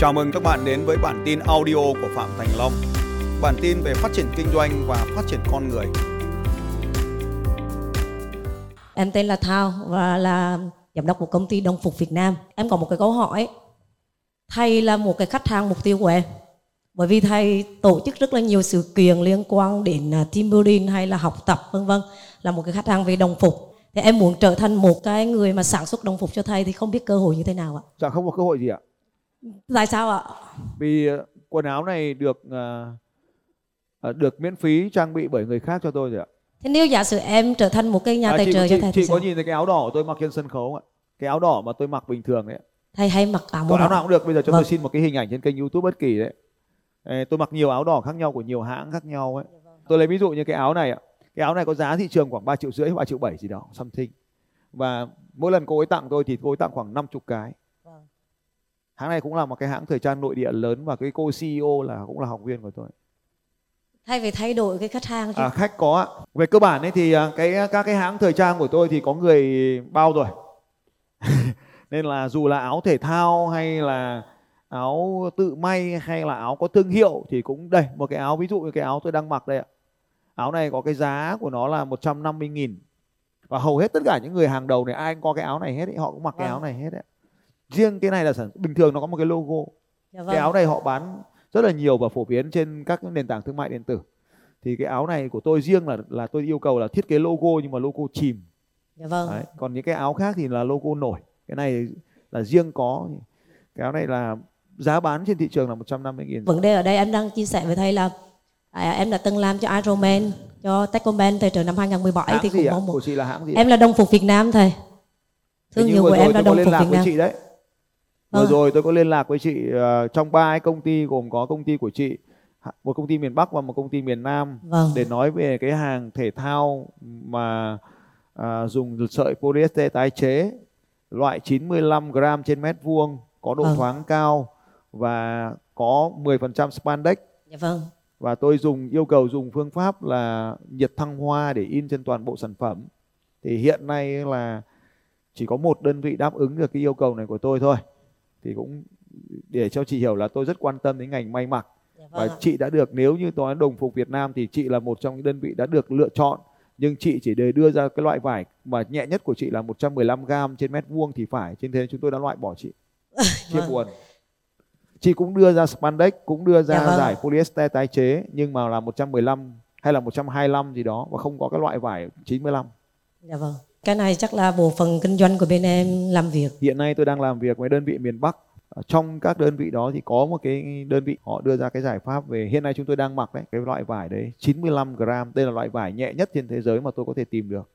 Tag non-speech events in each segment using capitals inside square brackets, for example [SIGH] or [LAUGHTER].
Chào mừng các bạn đến với bản tin audio của Phạm Thành Long. Bản tin về phát triển kinh doanh và phát triển con người. Em tên là Thao và là giám đốc của công ty Đồng Phục Việt Nam. Em có một cái câu hỏi. Thầy là một cái khách hàng mục tiêu của em. Bởi vì thầy tổ chức rất là nhiều sự kiện liên quan đến à, team building hay là học tập vân vân là một cái khách hàng về đồng phục. Thì em muốn trở thành một cái người mà sản xuất đồng phục cho thầy thì không biết cơ hội như thế nào ạ? Dạ không có cơ hội gì ạ. Tại sao ạ? Vì ờ, quần áo này được ờ, được miễn phí trang bị bởi người khác cho tôi rồi ạ. Thế nếu giả sử em trở thành một cái nhà À, tài chị, trợ chị, cho thầy thì chị có nhìn thấy cái áo đỏ tôi mặc trên sân khấu không ạ? Cái áo đỏ mà tôi mặc bình thường đấy. Thầy hay mặc áo màu áo nào cũng được. Bây giờ cho Vâng. tôi xin một cái hình ảnh trên kênh YouTube bất kỳ đấy. Ê, Tôi mặc nhiều áo đỏ khác nhau của nhiều hãng khác nhau ấy. Tôi lấy ví dụ như cái áo này ạ. Cái áo này có giá thị trường khoảng 3 triệu rưỡi, 3 triệu 7 gì đó, something. Và mỗi lần cô ấy tặng tôi thì cô ấy tặng khoảng 50 cái. Hãng này cũng là một cái hãng thời trang nội địa lớn và cái cô CEO là cũng là học viên của tôi. Thầy phải thay đổi cái khách hàng chứ. À, khách có ạ. Về cơ bản ấy thì à, cái các cái hãng thời trang của tôi thì có người bao rồi. [LAUGHS] Nên là dù là áo thể thao hay là áo tự may hay là áo có thương hiệu thì cũng đây một cái áo ví dụ như cái áo tôi đang mặc đây ạ. Áo này có cái giá của nó là 150 nghìn và hầu hết tất cả những người hàng đầu này ai cũng có cái áo này hết ấy, họ cũng mặc cái Vâng. áo này hết đấy. Riêng cái này là sản bình thường nó có một cái logo. Dạ Cái áo này họ bán rất là nhiều và phổ biến trên các nền tảng thương mại điện tử. Thì cái áo này của tôi riêng là là tôi yêu cầu là thiết kế logo nhưng mà logo chìm. Dạ vâng. Đấy. Còn những cái áo khác thì là logo nổi. Cái này là riêng có. Cái áo này là giá bán trên thị trường là 150 nghìn. Vấn đề ở đây em đang chia sẻ với thầy là à, em đã từng làm cho Ironman cho Techcombank tài trợ năm 2017 Hãng thì cũng có một Của chị là hãng gì? em là đồng phục Việt Nam thầy. Thương hiệu của em là đồng phục Việt Nam. chị đấy. Vừa Vâng. rồi tôi có liên lạc với chị ờ, trong ba cái công ty gồm có công ty của chị, một công ty miền Bắc và một công ty miền Nam Vâng. để nói về cái hàng thể thao mà à, dùng sợi polyester tái chế loại 95 gram trên mét vuông có độ Vâng. thoáng cao và có 10% spandex Dạ vâng. và tôi dùng yêu cầu dùng phương pháp là nhiệt thăng hoa để in trên toàn bộ sản phẩm thì hiện nay là chỉ có một đơn vị đáp ứng được cái yêu cầu này của tôi thôi thì cũng để cho chị hiểu là tôi rất quan tâm đến ngành may mặc Dạ và vâng. ạ. chị đã được nếu như nói đồng phục Việt Nam thì chị là một trong những đơn vị đã được lựa chọn nhưng chị chỉ để đưa ra cái loại vải mà nhẹ nhất của chị là 115 gram trên mét vuông thì phải trên thế chúng tôi đã loại bỏ chị [LAUGHS] chia Vâng. buồn chị cũng đưa ra spandex cũng đưa ra Dạ vâng. giải polyester tái chế nhưng mà là 115 hay là 125 gì đó và không có cái loại vải 95 Dạ vâng. Cái này chắc là bộ phận kinh doanh của bên em làm việc. hiện nay tôi đang làm việc với đơn vị miền Bắc. Ở trong các đơn vị đó thì có một cái đơn vị họ đưa ra cái giải pháp về hiện nay chúng tôi đang mặc đấy cái loại vải đấy 95 gram đây là loại vải nhẹ nhất trên thế giới mà tôi có thể tìm được.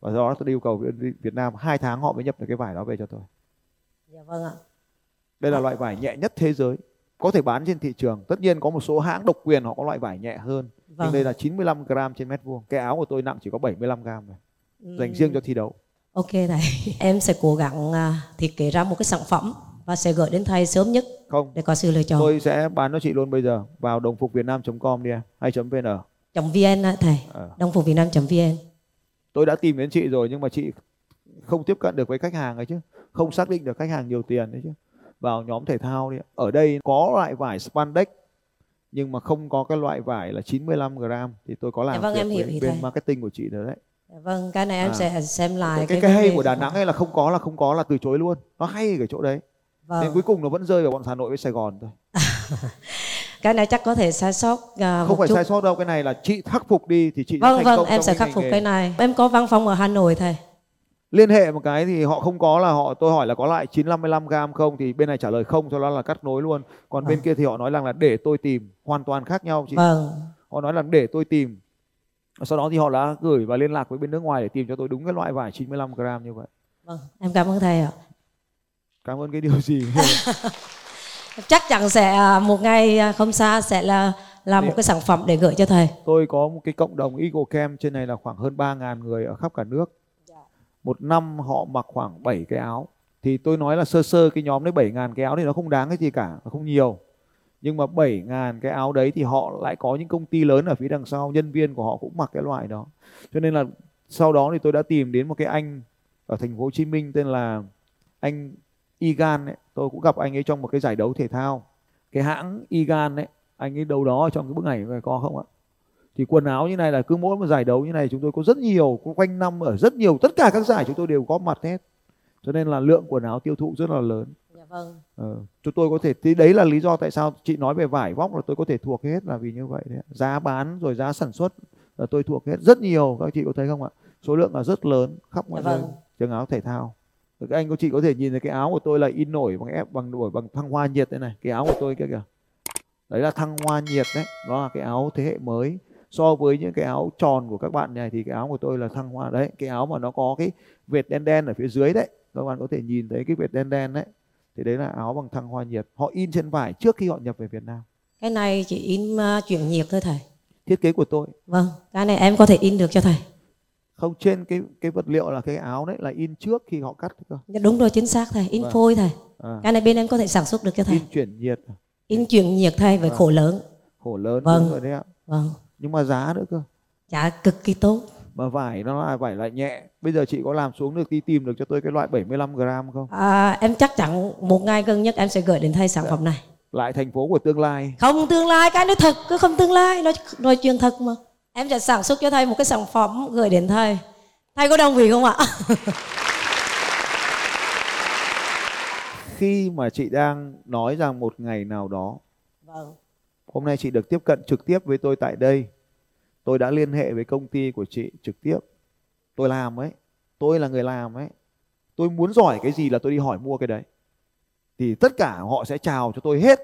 Và do đó tôi yêu cầu Việt Nam hai tháng họ mới nhập được cái vải đó về cho tôi. Dạ vâng ạ. đây là loại vải nhẹ nhất thế giới có thể bán trên thị trường. Tất nhiên có một số hãng độc quyền họ có loại vải nhẹ hơn. Vâng. nhưng đây là 95 gram trên mét vuông. Cái áo của tôi nặng chỉ có 75 gram thôi dành riêng cho thi đấu Ok thầy. [LAUGHS] Em sẽ cố gắng à, thiết kế ra một cái sản phẩm và sẽ gửi đến thầy sớm nhất không để có sự lựa chọn. tôi sẽ bán cho chị luôn bây giờ vào đồng phục việt nam com đi em hay vn Chấm .vn á thầy. Ờ. Đồng phục Việt Nam chấm .vn. tôi đã tìm đến chị rồi nhưng mà chị không tiếp cận được với khách hàng ấy chứ không xác định được khách hàng nhiều tiền đấy chứ vào nhóm thể thao đi ở đây có loại vải spandex nhưng mà không có cái loại vải là 95 gram thì tôi có làm Dạ vâng, việc em hiểu với bên thầy. marketing của chị rồi đấy vâng, cái này em À. sẽ xem lại cái, cái, vấn hay của Đà Nẵng ấy là không có là không có là từ chối luôn nó hay ở chỗ đấy Vâng. nên cuối cùng nó vẫn rơi vào bọn Hà Nội với Sài Gòn thôi [LAUGHS] Cái này chắc có thể sai sót à, không phải chút. sai sót đâu cái này là chị khắc phục đi thì chị sẽ Vâng thành vâng, công em sẽ cái khắc phục nghề. cái này. Em có văn phòng ở Hà Nội thầy. liên hệ một cái thì họ không có là họ tôi hỏi là có lại 955 gram không thì bên này trả lời không cho đó là cắt nối luôn còn bên Vâng. kia thì họ nói rằng là để tôi tìm hoàn toàn khác nhau chị Vâng. họ nói là để tôi tìm sau đó thì họ đã gửi và liên lạc với bên nước ngoài để tìm cho tôi đúng cái loại vải 95 gram như vậy Vâng, em cảm ơn thầy ạ. cảm ơn cái điều gì [LAUGHS] Chắc chắn sẽ à, một ngày à, không xa sẽ là làm một cái sản phẩm để gửi cho thầy. tôi có một cái cộng đồng Eagle Camp trên này là khoảng hơn 3.000 người ở khắp cả nước Dạ. một năm họ mặc khoảng 7 cái áo thì tôi nói là sơ sơ cái nhóm đấy 7.000 cái áo thì nó không đáng cái gì cả nó không nhiều nhưng mà 7 ngàn cái áo đấy thì họ lại có những công ty lớn ở phía đằng sau nhân viên của họ cũng mặc cái loại đó. Cho nên là sau đó thì tôi đã tìm đến một cái anh ở thành phố Hồ Chí Minh tên là anh Igan ấy, tôi cũng gặp anh ấy trong một cái giải đấu thể thao. Cái hãng Igan ấy anh ấy đâu đó trong cái bức ảnh này có không ạ? Thì quần áo như này là cứ mỗi một giải đấu như này chúng tôi có rất nhiều quanh năm ở rất nhiều tất cả các giải chúng tôi đều có mặt hết cho nên là lượng quần áo tiêu thụ rất là lớn. Dạ vâng. Ờ, chúng tôi có thể thì đấy là lý do tại sao chị nói về vải vóc là tôi có thể thuộc hết là vì như vậy đấy giá bán rồi giá sản xuất là tôi thuộc hết rất nhiều các chị có thấy không ạ? Số lượng là rất lớn khắp mọi dạ nơi vâng. trường áo thể thao. Các anh các chị có thể nhìn thấy cái áo của tôi là in nổi bằng ép bằng nổi bằng thăng hoa nhiệt đây này. Cái áo của tôi kia kìa. Đấy là thăng hoa nhiệt đấy đó là cái áo thế hệ mới. So với những cái áo tròn của các bạn này thì cái áo của tôi là thăng hoa. Đấy cái áo mà nó có cái vệt đen đen ở phía dưới đấy các bạn có thể nhìn thấy cái vệt đen đen đấy thì đấy là áo bằng thăng hoa nhiệt. Họ in trên vải trước khi họ nhập về Việt Nam. Cái này chỉ in uh, chuyển nhiệt thôi thầy. Thiết kế của tôi. Vâng cái này em có thể in được cho thầy. Không trên cái cái vật liệu là cái áo đấy là in trước khi họ cắt cơ. Dạ, đúng rồi chính xác thầy in Vâng. phôi thầy. À, cái này bên em có thể sản xuất được cho thầy. In chuyển nhiệt. In chuyển nhiệt thầy với Vâng. khổ lớn. Khổ lớn Vâng. rồi đấy ạ. Vâng. Nhưng mà giá nữa cơ. Giá cực kỳ tốt mà vải nó là vải loại nhẹ. Bây giờ chị có làm xuống được đi tìm được cho tôi cái loại 75 gram không? À, em chắc chắn một ngày gần nhất em sẽ gửi đến thầy sản phẩm này. Lại thành phố của tương lai. Không tương lai cái nó thật cứ không tương lai nó nói chuyện thật mà. Em sẽ sản xuất cho thầy một cái sản phẩm gửi đến thầy. Thầy có đồng ý không ạ? [LAUGHS] Khi mà chị đang nói rằng một ngày nào đó vâng. hôm nay chị được tiếp cận trực tiếp với tôi tại đây tôi đã liên hệ với công ty của chị trực tiếp. Tôi làm ấy, tôi là người làm ấy. Tôi muốn giỏi cái gì là tôi đi hỏi mua cái đấy. Thì tất cả họ sẽ chào cho tôi hết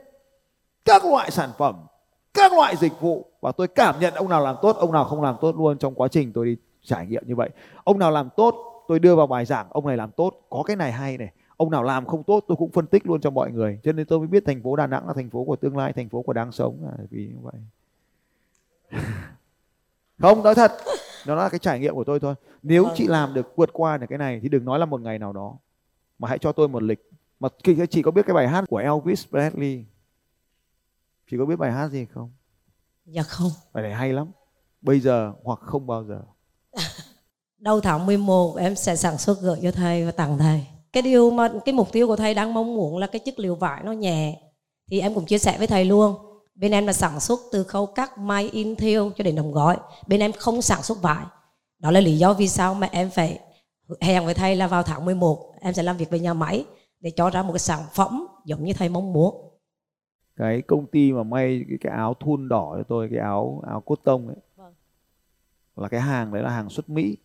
các loại sản phẩm, các loại dịch vụ. Và tôi cảm nhận ông nào làm tốt, ông nào không làm tốt luôn. Trong quá trình tôi đi trải nghiệm như vậy, ông nào làm tốt, tôi đưa vào bài giảng, ông này làm tốt, có cái này hay này. Ông nào làm không tốt, tôi cũng phân tích luôn cho mọi người. Cho nên tôi mới biết thành phố Đà Nẵng là thành phố của tương lai, thành phố của đáng sống là vì như vậy. [LAUGHS] không nói thật. Nó là cái trải nghiệm của tôi thôi. Nếu Vâng. chị làm được vượt qua được cái này thì đừng nói là một ngày nào đó mà hãy cho tôi một lịch. Mà chị, chị có biết cái bài hát của Elvis Presley? Chị có biết bài hát gì không? Dạ không. Bài này hay lắm. Bây giờ hoặc không bao giờ. [LAUGHS] Đầu tháng 11 em sẽ sản xuất gửi cho thầy và tặng thầy. Cái điều mà cái mục tiêu của thầy đang mong muốn là cái chất liệu vải nó nhẹ. Thì em cũng chia sẻ với thầy luôn bên em là sản xuất từ khâu cắt may in thêu cho đến đóng gói. Bên em không sản xuất vải. Đó là lý do vì sao mà em phải hẹn với thầy là vào tháng 11 em sẽ làm việc với nhà máy để cho ra một cái sản phẩm giống như thầy mong muốn. Cái công ty mà may cái, cái áo thun đỏ cho tôi cái áo áo cốt tông ấy Vâng. là cái hàng đấy là hàng xuất Mỹ.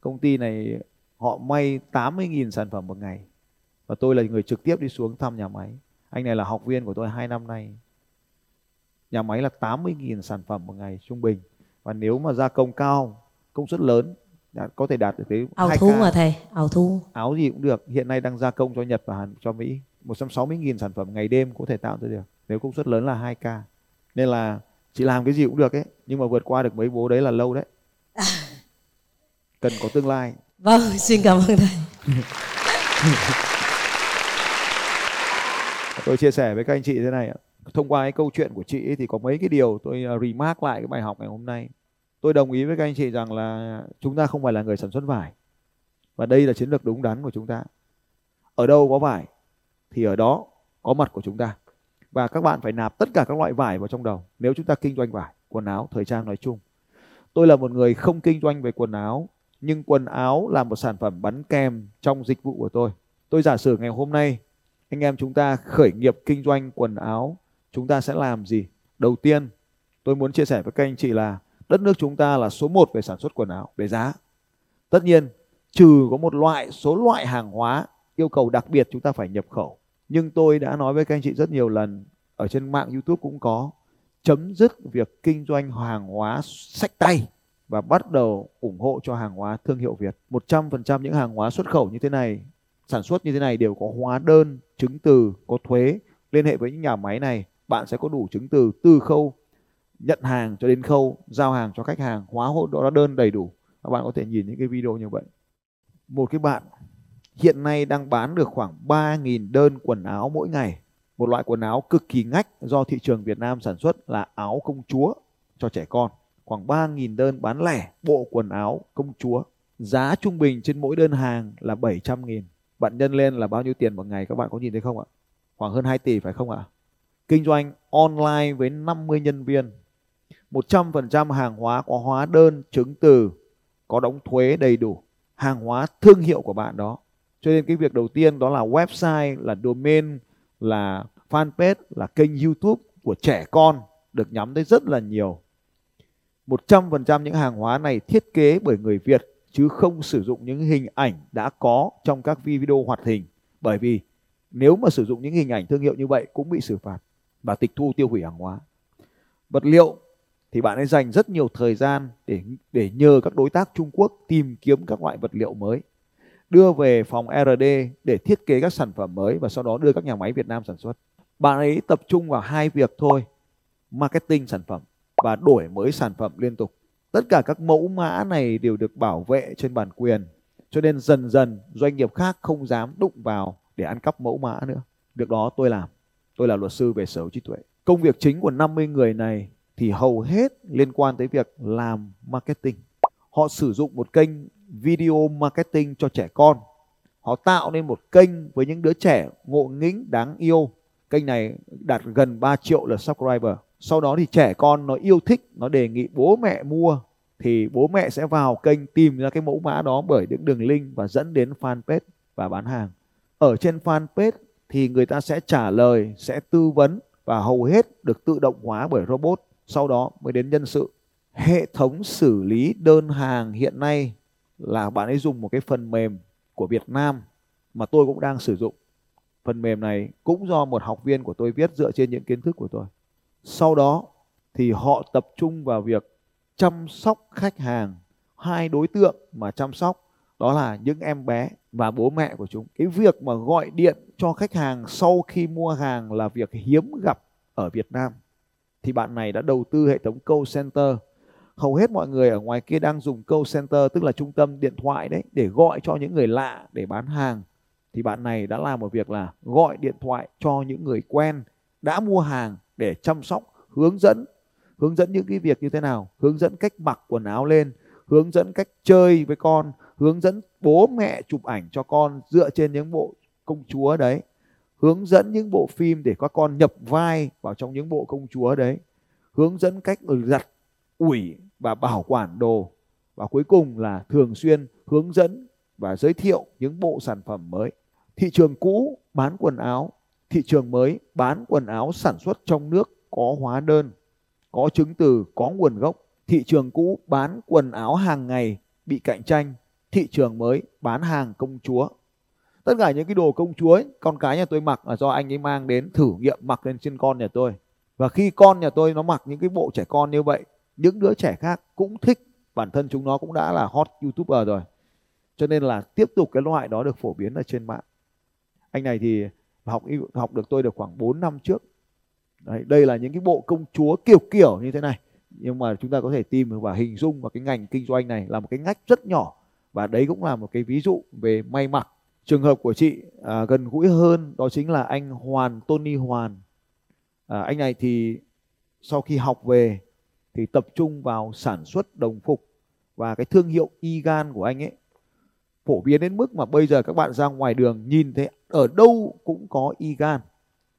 Công ty này họ may 80.000 sản phẩm một ngày. Và tôi là người trực tiếp đi xuống thăm nhà máy. Anh này là học viên của tôi hai năm nay nhà máy là 80.000 sản phẩm một ngày trung bình. Và nếu mà gia công cao công suất lớn đã- có thể đạt được tới áo 2K. thun mà thầy áo thun áo gì cũng được. Hiện nay đang gia công cho Nhật và Hàn cho Mỹ. 160.000 sản phẩm ngày đêm có thể tạo ra được. Nếu công suất lớn là 2K nên là chị làm cái gì cũng được ấy. Nhưng mà vượt qua được mấy bố đấy là lâu đấy. [LAUGHS] Cần có tương lai. Vâng xin cảm ơn thầy. [LAUGHS] Tôi chia sẻ với các anh chị thế này ạ thông qua cái câu chuyện của chị ấy thì có mấy cái điều tôi ờ, remark lại cái bài học ngày hôm nay. Tôi đồng ý với các anh chị rằng là chúng ta không phải là người sản xuất vải. Và đây là chiến lược đúng đắn của chúng ta. Ở đâu có vải thì ở đó có mặt của chúng ta. Và các bạn phải nạp tất cả các loại vải vào trong đầu nếu chúng ta kinh doanh vải, quần áo, thời trang nói chung. Tôi là một người không kinh doanh về quần áo, nhưng quần áo là một sản phẩm bắn kèm trong dịch vụ của tôi. Tôi giả sử ngày hôm nay anh em chúng ta khởi nghiệp kinh doanh quần áo chúng ta sẽ làm gì đầu tiên tôi muốn chia sẻ với các anh chị là đất nước chúng ta là số 1 về sản xuất quần áo về giá tất nhiên trừ có một loại số loại hàng hóa yêu cầu đặc biệt chúng ta phải nhập khẩu nhưng tôi đã nói với các anh chị rất nhiều lần ở trên mạng YouTube cũng có chấm dứt việc kinh doanh hàng hóa sách tay và bắt đầu ủng hộ cho hàng hóa thương hiệu Việt. 100% những hàng hóa xuất khẩu như thế này, sản xuất như thế này đều có hóa đơn, chứng từ, có thuế. Liên hệ với những nhà máy này, bạn sẽ có đủ chứng từ từ khâu nhận hàng cho đến khâu giao hàng cho khách hàng, hóa hộ đó đơn đầy đủ. Các bạn có thể nhìn những cái video như vậy. Một cái bạn hiện nay đang bán được khoảng 3.000 đơn quần áo mỗi ngày. Một loại quần áo cực kỳ ngách do thị trường Việt Nam sản xuất là áo công chúa cho trẻ con. Khoảng 3.000 đơn bán lẻ bộ quần áo công chúa. Giá trung bình trên mỗi đơn hàng là 700.000. bạn nhân lên là bao nhiêu tiền một ngày các bạn có nhìn thấy không ạ khoảng hơn 2 tỷ phải không ạ kinh doanh online với 50 nhân viên. 100% hàng hóa có hóa đơn, chứng từ, có đóng thuế đầy đủ, hàng hóa thương hiệu của bạn đó. Cho nên cái việc đầu tiên đó là website, là domain, là fanpage, là kênh youtube của trẻ con được nhắm tới rất là nhiều. 100% những hàng hóa này thiết kế bởi người Việt, chứ không sử dụng những hình ảnh đã có trong các video hoạt hình. Bởi vì nếu mà sử dụng những hình ảnh thương hiệu như vậy cũng bị xử phạt và tịch thu tiêu hủy hàng hóa vật liệu thì bạn ấy dành rất nhiều thời gian để để nhờ các đối tác Trung Quốc tìm kiếm các loại vật liệu mới đưa về phòng R&D để thiết kế các sản phẩm mới và sau đó đưa các nhà máy Việt Nam sản xuất. Bạn ấy tập trung vào hai việc thôi, marketing sản phẩm và đổi mới sản phẩm liên tục. Tất cả các mẫu mã này đều được bảo vệ trên bản quyền. Cho nên dần dần doanh nghiệp khác không dám đụng vào để ăn cắp mẫu mã nữa. Việc đó tôi làm. Tôi là luật sư về sở hữu trí tuệ. Công việc chính của 50 người này thì hầu hết liên quan tới việc làm marketing. Họ sử dụng một kênh video marketing cho trẻ con. Họ tạo nên một kênh với những đứa trẻ ngộ nghĩnh đáng yêu. Kênh này đạt gần 3 triệu lượt subscriber. Sau đó thì trẻ con nó yêu thích, nó đề nghị bố mẹ mua thì bố mẹ sẽ vào kênh tìm ra cái mẫu mã đó bởi những đường link và dẫn đến fanpage và bán hàng. Ở trên fanpage thì người ta sẽ trả lời, sẽ tư vấn và hầu hết được tự động hóa bởi robot. Sau đó mới đến nhân sự. Hệ thống xử lý đơn hàng hiện nay là bạn ấy dùng một cái phần mềm của Việt Nam mà tôi cũng đang sử dụng. Phần mềm này cũng do một học viên của tôi viết dựa trên những kiến thức của tôi. Sau đó thì họ tập trung vào việc chăm sóc khách hàng. Hai đối tượng mà chăm sóc đó là những em bé và bố mẹ của chúng. Cái việc mà gọi điện cho khách hàng sau khi mua hàng là việc hiếm gặp ở Việt Nam. Thì bạn này đã đầu tư hệ thống call center hầu hết mọi người ở ngoài kia đang dùng call center, tức là trung tâm điện thoại đấy, để gọi cho những người lạ để bán hàng thì bạn này đã làm một việc là gọi điện thoại cho những người quen đã mua hàng để chăm sóc, hướng dẫn hướng dẫn những cái việc như thế nào hướng dẫn cách mặc quần áo lên, hướng dẫn cách chơi với con hướng dẫn bố mẹ chụp ảnh cho con dựa trên những bộ công chúa đấy hướng dẫn những bộ phim để các con nhập vai vào trong những bộ công chúa đấy hướng dẫn cách giặt ủi và bảo quản đồ và cuối cùng là thường xuyên hướng dẫn và giới thiệu những bộ sản phẩm mới. Thị trường cũ bán quần áo, thị trường mới bán quần áo sản xuất trong nước có hóa đơn, có chứng từ, có nguồn gốc. Thị trường cũ bán quần áo hàng ngày bị cạnh tranh, thị trường mới bán hàng công chúa. Tất cả những cái đồ công chúa ấy, con cái nhà tôi mặc là do anh ấy mang đến thử nghiệm mặc lên trên con nhà tôi. Và khi con nhà tôi nó mặc những cái bộ trẻ con như vậy những đứa trẻ khác cũng thích bản thân chúng nó cũng đã là hot youtuber rồi. Cho nên là tiếp tục cái loại đó được phổ biến ở trên mạng. Anh này thì học học được tôi được khoảng 4 năm trước. Đấy, đây là những cái bộ công chúa kiểu kiểu như thế này. Nhưng mà chúng ta có thể tìm và hình dung vào cái ngành kinh doanh này là một cái ngách rất nhỏ và đấy cũng là một cái ví dụ về may mặc trường hợp của chị à, gần gũi hơn đó chính là anh Hoàn Tony Hoàn à, anh này thì sau khi học về thì tập trung vào sản xuất đồng phục và cái thương hiệu Igan của anh ấy phổ biến đến mức mà bây giờ các bạn ra ngoài đường nhìn thấy ở đâu cũng có Igan.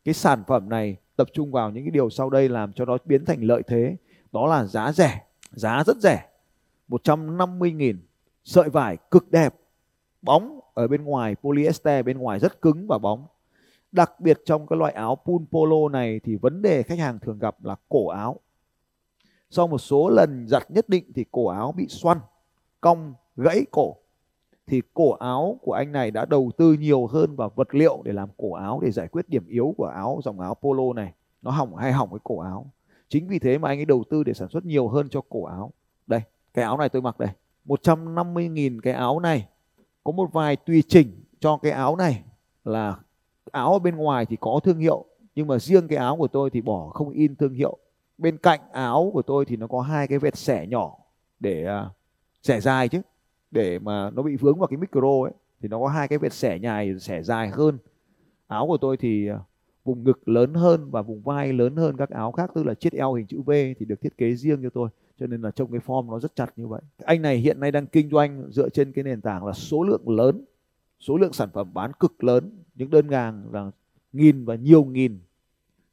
Cái sản phẩm này tập trung vào những cái điều sau đây làm cho nó biến thành lợi thế. Đó là giá rẻ, giá rất rẻ. 150.000 sợi vải cực đẹp, bóng ở bên ngoài polyester bên ngoài rất cứng và bóng. Đặc biệt trong cái loại áo pool polo này thì vấn đề khách hàng thường gặp là cổ áo. Sau một số lần giặt nhất định thì cổ áo bị xoăn cong gãy cổ. Thì cổ áo của anh này đã đầu tư nhiều hơn vào vật liệu để làm cổ áo để giải quyết điểm yếu của áo dòng áo polo này. Nó hỏng hay hỏng cái cổ áo. Chính vì thế mà anh ấy đầu tư để sản xuất nhiều hơn cho cổ áo. Đây cái áo này tôi mặc đây. 150.000 cái áo này. Có một vài tùy chỉnh cho cái áo này là áo ở bên ngoài thì có thương hiệu nhưng mà riêng cái áo của tôi thì bỏ không in thương hiệu. Bên cạnh áo của tôi thì nó có hai cái vệt xẻ nhỏ để uh, xẻ dài chứ. Để mà nó bị vướng vào cái micro ấy thì nó có hai cái vệt xẻ nhài xẻ dài hơn. Áo của tôi thì uh, vùng ngực lớn hơn và vùng vai lớn hơn các áo khác tức là chiếc eo hình chữ V thì được thiết kế riêng cho tôi cho nên là trong cái form nó rất chặt như vậy. Anh này hiện nay đang kinh doanh dựa trên cái nền tảng là số lượng lớn số lượng sản phẩm bán cực lớn. Những đơn hàng là nghìn và nhiều nghìn.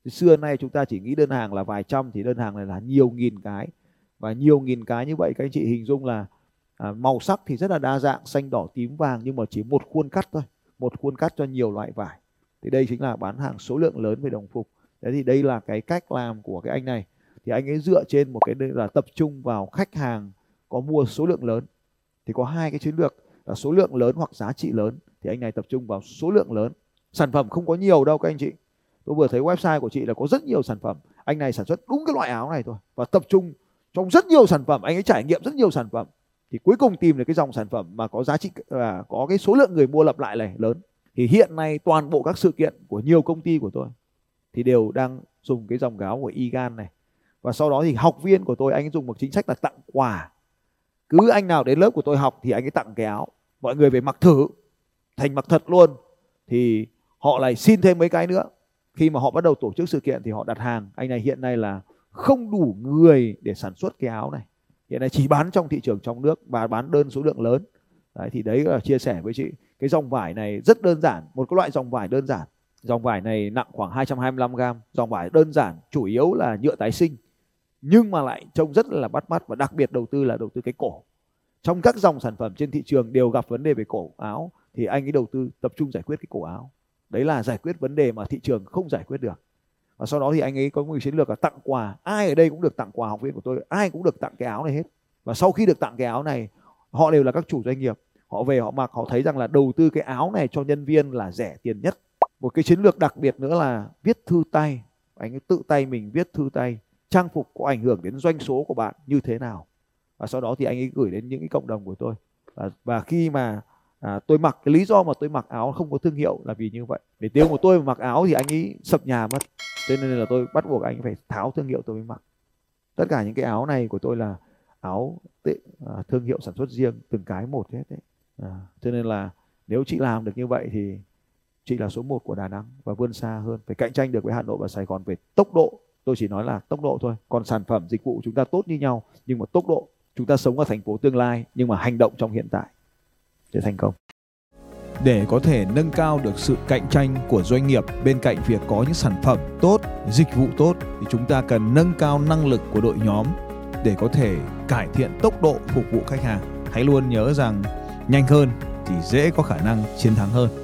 Thì xưa nay chúng ta chỉ nghĩ đơn hàng là vài trăm thì đơn hàng này là nhiều nghìn cái. Và nhiều nghìn cái như vậy các anh chị hình dung là à, màu sắc thì rất là đa dạng xanh đỏ tím vàng nhưng mà chỉ một khuôn cắt thôi một khuôn cắt cho nhiều loại vải. Thì đây chính là bán hàng số lượng lớn về đồng phục. Thế thì đây là cái cách làm của cái anh này thì anh ấy dựa trên một cái là tập trung vào khách hàng có mua số lượng lớn. Thì có hai cái chiến lược là số lượng lớn hoặc giá trị lớn. Thì anh này tập trung vào số lượng lớn. Sản phẩm không có nhiều đâu các anh chị. Tôi vừa thấy website của chị là có rất nhiều sản phẩm. Anh này sản xuất đúng cái loại áo này thôi và tập trung trong rất nhiều sản phẩm. Anh ấy trải nghiệm rất nhiều sản phẩm. Thì cuối cùng tìm được cái dòng sản phẩm mà có giá trị và có cái số lượng người mua lặp lại này lớn. Thì hiện nay toàn bộ các sự kiện của nhiều công ty của tôi thì đều đang dùng cái dòng áo của Igan này và sau đó thì học viên của tôi, anh ấy dùng một chính sách là tặng quà. Cứ anh nào đến lớp của tôi học thì anh ấy tặng cái áo. Mọi người về mặc thử, thành mặc thật luôn. Thì họ lại xin thêm mấy cái nữa. Khi mà họ bắt đầu tổ chức sự kiện thì họ đặt hàng. Anh này hiện nay là không đủ người để sản xuất cái áo này. Hiện nay chỉ bán trong thị trường trong nước và bán đơn số lượng lớn. Đấy, thì đấy là chia sẻ với chị. Cái dòng vải này rất đơn giản, một cái loại dòng vải đơn giản. Dòng vải này nặng khoảng 225 gram. Dòng vải đơn giản, chủ yếu là nhựa tái sinh nhưng mà lại trông rất là bắt mắt và đặc biệt đầu tư là đầu tư cái cổ. Trong các dòng sản phẩm trên thị trường đều gặp vấn đề về cổ áo, thì anh ấy đầu tư tập trung giải quyết cái cổ áo. Đấy là giải quyết vấn đề mà thị trường không giải quyết được. Và sau đó thì anh ấy có một chiến lược là tặng quà. Ai ở đây cũng được tặng quà, học viên của tôi, ai cũng được tặng cái áo này hết. Và sau khi được tặng cái áo này, họ đều là các chủ doanh nghiệp. Họ về, họ mặc, họ thấy rằng là đầu tư cái áo này cho nhân viên là rẻ tiền nhất. Một cái chiến lược đặc biệt nữa là viết thư tay. Anh ấy tự tay mình viết thư tay trang phục có ảnh hưởng đến doanh số của bạn như thế nào? Và sau đó thì anh ấy gửi đến những cái cộng đồng của tôi. Và, và khi mà à, tôi mặc cái lý do mà tôi mặc áo không có thương hiệu là vì như vậy. Để tiêu của tôi mà mặc áo thì anh ấy sập nhà mất. Cho nên là tôi bắt buộc anh phải tháo thương hiệu tôi mới mặc. Tất cả những cái áo này của tôi là áo tệ, à, thương hiệu sản xuất riêng từng cái một hết đấy. À, cho nên là nếu chị làm được như vậy thì chị là số 1 của Đà Nẵng và vươn xa hơn phải cạnh tranh được với Hà Nội và Sài Gòn về tốc độ tôi chỉ nói là tốc độ thôi. Còn sản phẩm dịch vụ chúng ta tốt như nhau, nhưng mà tốc độ chúng ta sống ở thành phố tương lai, nhưng mà hành động trong hiện tại để thành công. Để có thể nâng cao được sự cạnh tranh của doanh nghiệp bên cạnh việc có những sản phẩm tốt, dịch vụ tốt, thì chúng ta cần nâng cao năng lực của đội nhóm để có thể cải thiện tốc độ phục vụ khách hàng. Hãy luôn nhớ rằng nhanh hơn thì dễ có khả năng chiến thắng hơn.